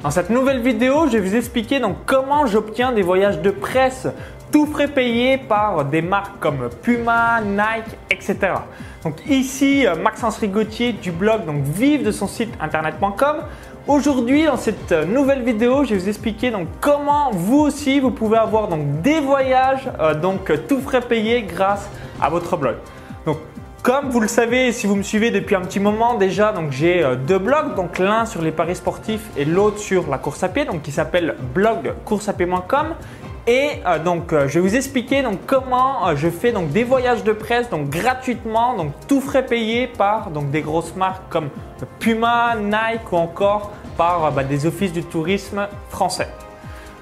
Dans cette nouvelle vidéo, je vais vous expliquer donc comment j'obtiens des voyages de presse tout frais payés par des marques comme Puma, Nike, etc. Donc ici, euh, Maxence Rigotier du blog donc vive de son site internet.com. Aujourd'hui, dans cette euh, nouvelle vidéo, je vais vous expliquer donc comment vous aussi vous pouvez avoir donc des voyages euh, donc tout frais payés grâce à votre blog. Donc comme vous le savez, si vous me suivez depuis un petit moment déjà, j'ai euh, deux blogs, donc l'un sur les paris sportifs et l'autre sur la course à pied, donc qui s'appelle blogcourseapied.com. Et euh, donc euh, je vais vous expliquer donc comment je fais donc des voyages de presse donc gratuitement, donc tout frais payé par donc des grosses marques comme Puma, Nike ou encore par bah, des offices du tourisme français.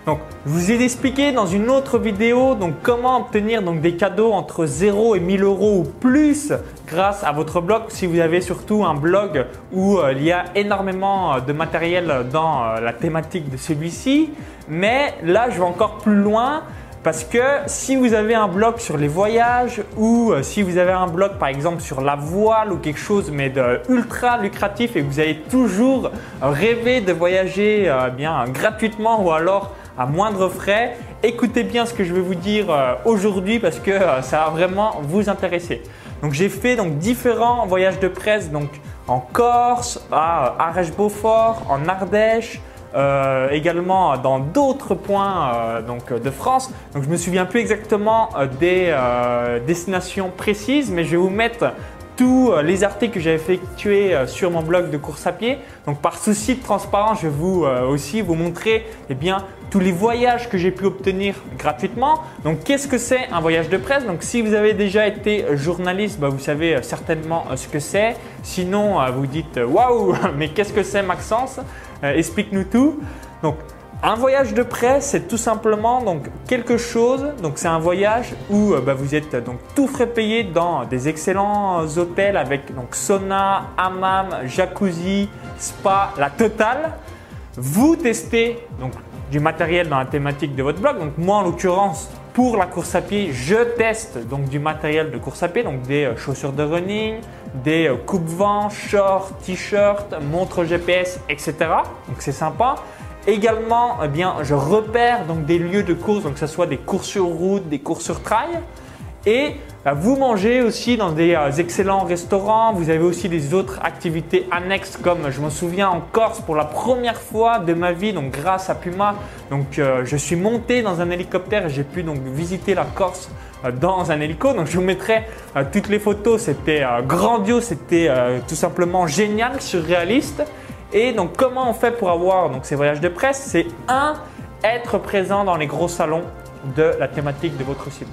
Donc, je vous ai expliqué dans une autre vidéo donc comment obtenir donc des cadeaux entre 0 et 1000 euros ou plus grâce à votre blog. Si vous avez surtout un blog où euh, il y a énormément euh, de matériel dans euh, la thématique de celui-ci, mais là je vais encore plus loin. Parce que si vous avez un blog sur les voyages ou si vous avez un blog par exemple sur la voile ou quelque chose mais de ultra lucratif et que vous avez toujours rêvé de voyager bien gratuitement ou alors à moindre frais. Écoutez bien ce que je vais vous dire euh, aujourd'hui parce que euh, ça va vraiment vous intéresser. Donc j'ai fait donc différents voyages de presse donc en Corse, à Arèche-Beaufort, en Ardèche, euh, également dans d'autres points donc de France. Donc je me souviens plus exactement des destinations précises, mais je vais vous mettre tous euh, les articles que j'ai effectués euh, sur mon blog de course à pied. Donc par souci de transparence, je vais vous euh, aussi vous montrer eh bien, tous les voyages que j'ai pu obtenir gratuitement. Donc qu'est-ce que c'est un voyage de presse? Donc si vous avez déjà été journaliste, bah, vous savez certainement ce que c'est. Sinon, vous dites waouh, mais qu'est-ce que c'est Maxence? Explique-nous tout. Donc un voyage de presse, c'est tout simplement quelque chose. Donc c'est un voyage où euh, bah, vous êtes donc tout frais payé dans des excellents hôtels avec donc sauna, hammam, jacuzzi, spa, la totale. Vous testez donc du matériel dans la thématique de votre blog. Donc moi en l'occurrence pour la course à pied, je teste donc du matériel de course à pied, donc des euh, chaussures de running, des euh, coupes-vent, shorts, t-shirts, montres GPS, etc. Donc c'est sympa. Également, eh bien, je repère donc des lieux de course, donc que ce soit des courses sur route, des courses sur trail. Et euh, vous mangez aussi dans des euh, excellents restaurants. Vous avez aussi des autres activités annexes comme je me souviens en Corse pour la première fois de ma vie, donc grâce à Puma. Donc euh, je suis monté dans un hélicoptère et j'ai pu donc visiter la Corse dans un hélico. Donc je vous mettrai toutes les photos. C'était grandiose, c'était tout simplement génial, surréaliste. Et donc, comment on fait pour avoir donc, ces voyages de presse? C'est un, être présent dans les gros salons de la thématique de votre site.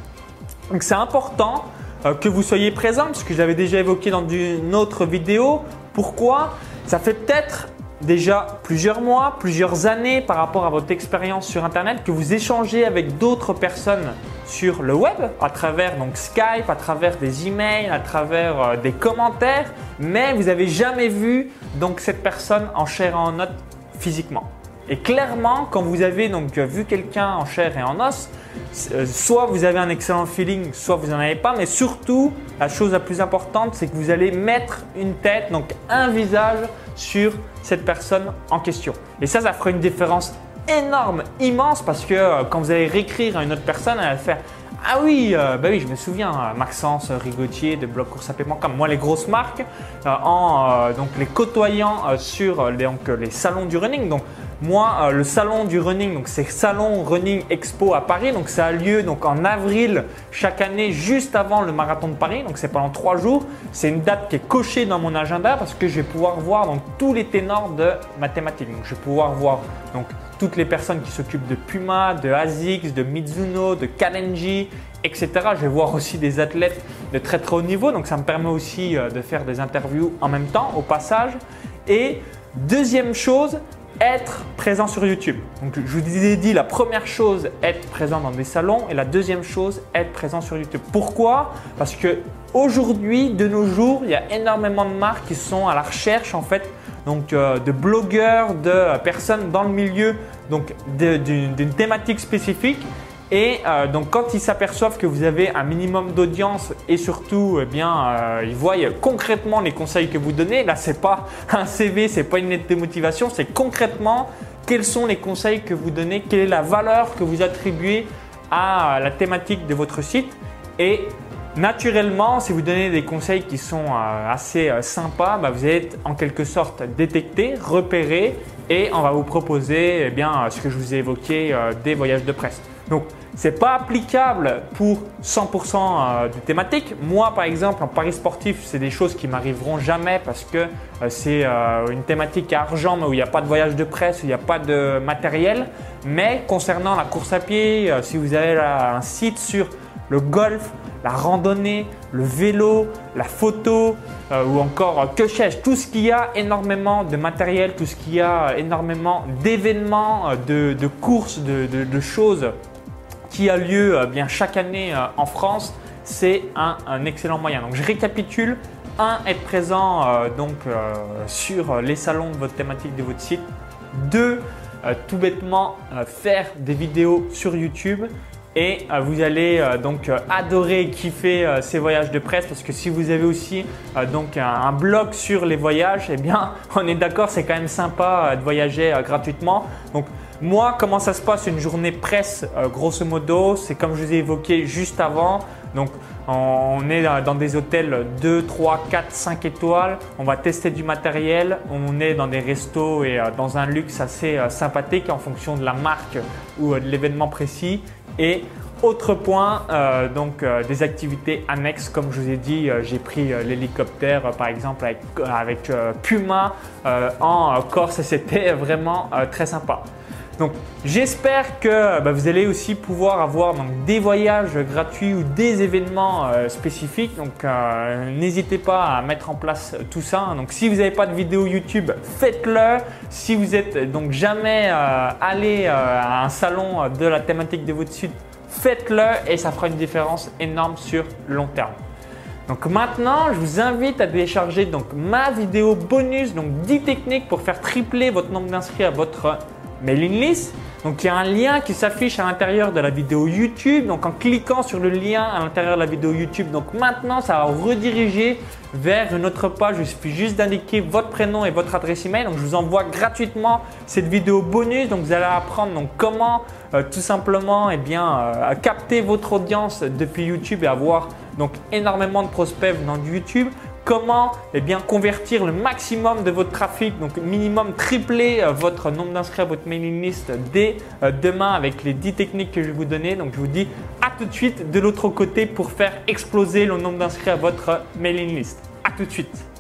Donc, c'est important euh, que vous soyez présent, ce que j'avais déjà évoqué dans une autre vidéo. Pourquoi Ça fait peut-être déjà plusieurs mois, plusieurs années par rapport à votre expérience sur Internet que vous échangez avec d'autres personnes sur le web à travers donc Skype, à travers des emails, à travers euh, des commentaires, mais vous n'avez jamais vu cette personne en chair et en os physiquement. Et clairement, quand vous avez donc vu quelqu'un en chair et en os, euh, soit vous avez un excellent feeling, soit vous n'en avez pas, mais surtout, la chose la plus importante, c'est que vous allez mettre une tête, donc un visage sur cette personne en question. Et ça, ça fera une différence énorme, immense, parce que euh, quand vous allez réécrire à une autre personne, elle va faire ah oui, euh, bah oui, je me souviens, euh, Maxence Rigotier de Blog Course comme moi les grosses marques, en donc les côtoyant sur les, donc, les salons du running. Donc moi, le salon du running, donc c'est Salon Running Expo à Paris, donc ça a lieu donc en avril chaque année, juste avant le marathon de Paris, donc c'est pendant trois jours. C'est une date qui est cochée dans mon agenda parce que je vais pouvoir voir donc tous les ténors de mathématiques. Donc je vais pouvoir voir donc toutes les personnes qui s'occupent de Puma, de ASICS, de Mizuno, de Kalenji, etc. Je vais voir aussi des athlètes de très très haut niveau, donc ça me permet aussi euh, de faire des interviews en même temps au passage. Et deuxième chose, être présent sur YouTube. Donc, je vous ai dit la première chose, être présent dans des salons, et la deuxième chose, être présent sur YouTube. Pourquoi? Parce que aujourd'hui, de nos jours, il y a énormément de marques qui sont à la recherche en fait donc euh, de blogueurs, de personnes dans le milieu donc d'une thématique spécifique. Et euh, donc quand ils s'aperçoivent que vous avez un minimum d'audience et surtout, eh bien, euh, ils voient concrètement les conseils que vous donnez. Là, c'est pas un CV, c'est pas une lettre de motivation, c'est concrètement quels sont les conseils que vous donnez, quelle est la valeur que vous attribuez à la thématique de votre site et naturellement, si vous donnez des conseils qui sont euh, assez sympas, bah, vous êtes en quelque sorte détecté, repéré et on va vous proposer eh bien, ce que je vous ai évoqué des voyages de presse. Donc, ce n'est pas applicable pour 100% de thématiques. Moi, par exemple, en paris sportif, c'est des choses qui m'arriveront jamais parce que c'est une thématique à argent, mais où il n'y a pas de voyage de presse, où il n'y a pas de matériel. Mais concernant la course à pied, si vous avez un site sur le golf, la randonnée, le vélo, la photo euh, ou encore euh, que sais-je, tout ce qui a énormément de matériel, tout ce qui a énormément d'événements, euh, de, courses, de, choses qui a lieu bien chaque année en France, c'est un, excellent moyen. Donc je récapitule. Un, être présent donc sur les salons de votre thématique de votre site. Deux, tout bêtement faire des vidéos sur YouTube et euh, vous allez euh, donc euh, adorer kiffer ces voyages de presse parce que si vous avez aussi donc un, blog sur les voyages, eh bien on est d'accord, c'est quand même sympa de voyager gratuitement. Donc moi, comment ça se passe une journée presse grosso modo? C'est comme je vous ai évoqué juste avant. Donc on est dans des hôtels 2, 3, 4, 5 étoiles. On va tester du matériel. On est dans des restos et dans un luxe assez sympathique en fonction de la marque ou de l'événement précis. Et autre point, euh, donc euh, des activités annexes, comme je vous ai dit, euh, j'ai pris l'hélicoptère par exemple avec, Puma en Corse c'était vraiment très sympa. Donc j'espère que bah, vous allez aussi pouvoir avoir des voyages gratuits ou des événements spécifiques. Donc n'hésitez pas à mettre en place tout ça. Donc si vous n'avez pas de vidéo YouTube, faites-le. Si vous êtes donc jamais allé à un salon de la thématique de votre site, faites-le et ça fera une différence énorme sur long terme. Donc maintenant, je vous invite à télécharger donc ma vidéo bonus, donc 10 techniques pour faire tripler votre nombre d'inscrits à votre mailing list. Donc il y a un lien qui s'affiche à l'intérieur de la vidéo YouTube. Donc en cliquant sur le lien à l'intérieur de la vidéo YouTube, donc maintenant ça va rediriger vers une autre page. Il suffit juste d'indiquer votre prénom et votre adresse email. Donc je vous envoie gratuitement cette vidéo bonus. Donc vous allez apprendre donc comment euh, tout simplement eh bien, euh, capter votre audience depuis YouTube et avoir donc énormément de prospects venant de YouTube comment eh convertir le maximum de votre trafic, donc minimum tripler euh, votre nombre d'inscrits à votre mailing list dès euh, demain avec les 10 techniques que je vais vous donner. Donc je vous dis à tout de suite de l'autre côté pour faire exploser le nombre d'inscrits à votre mailing list. À tout de suite.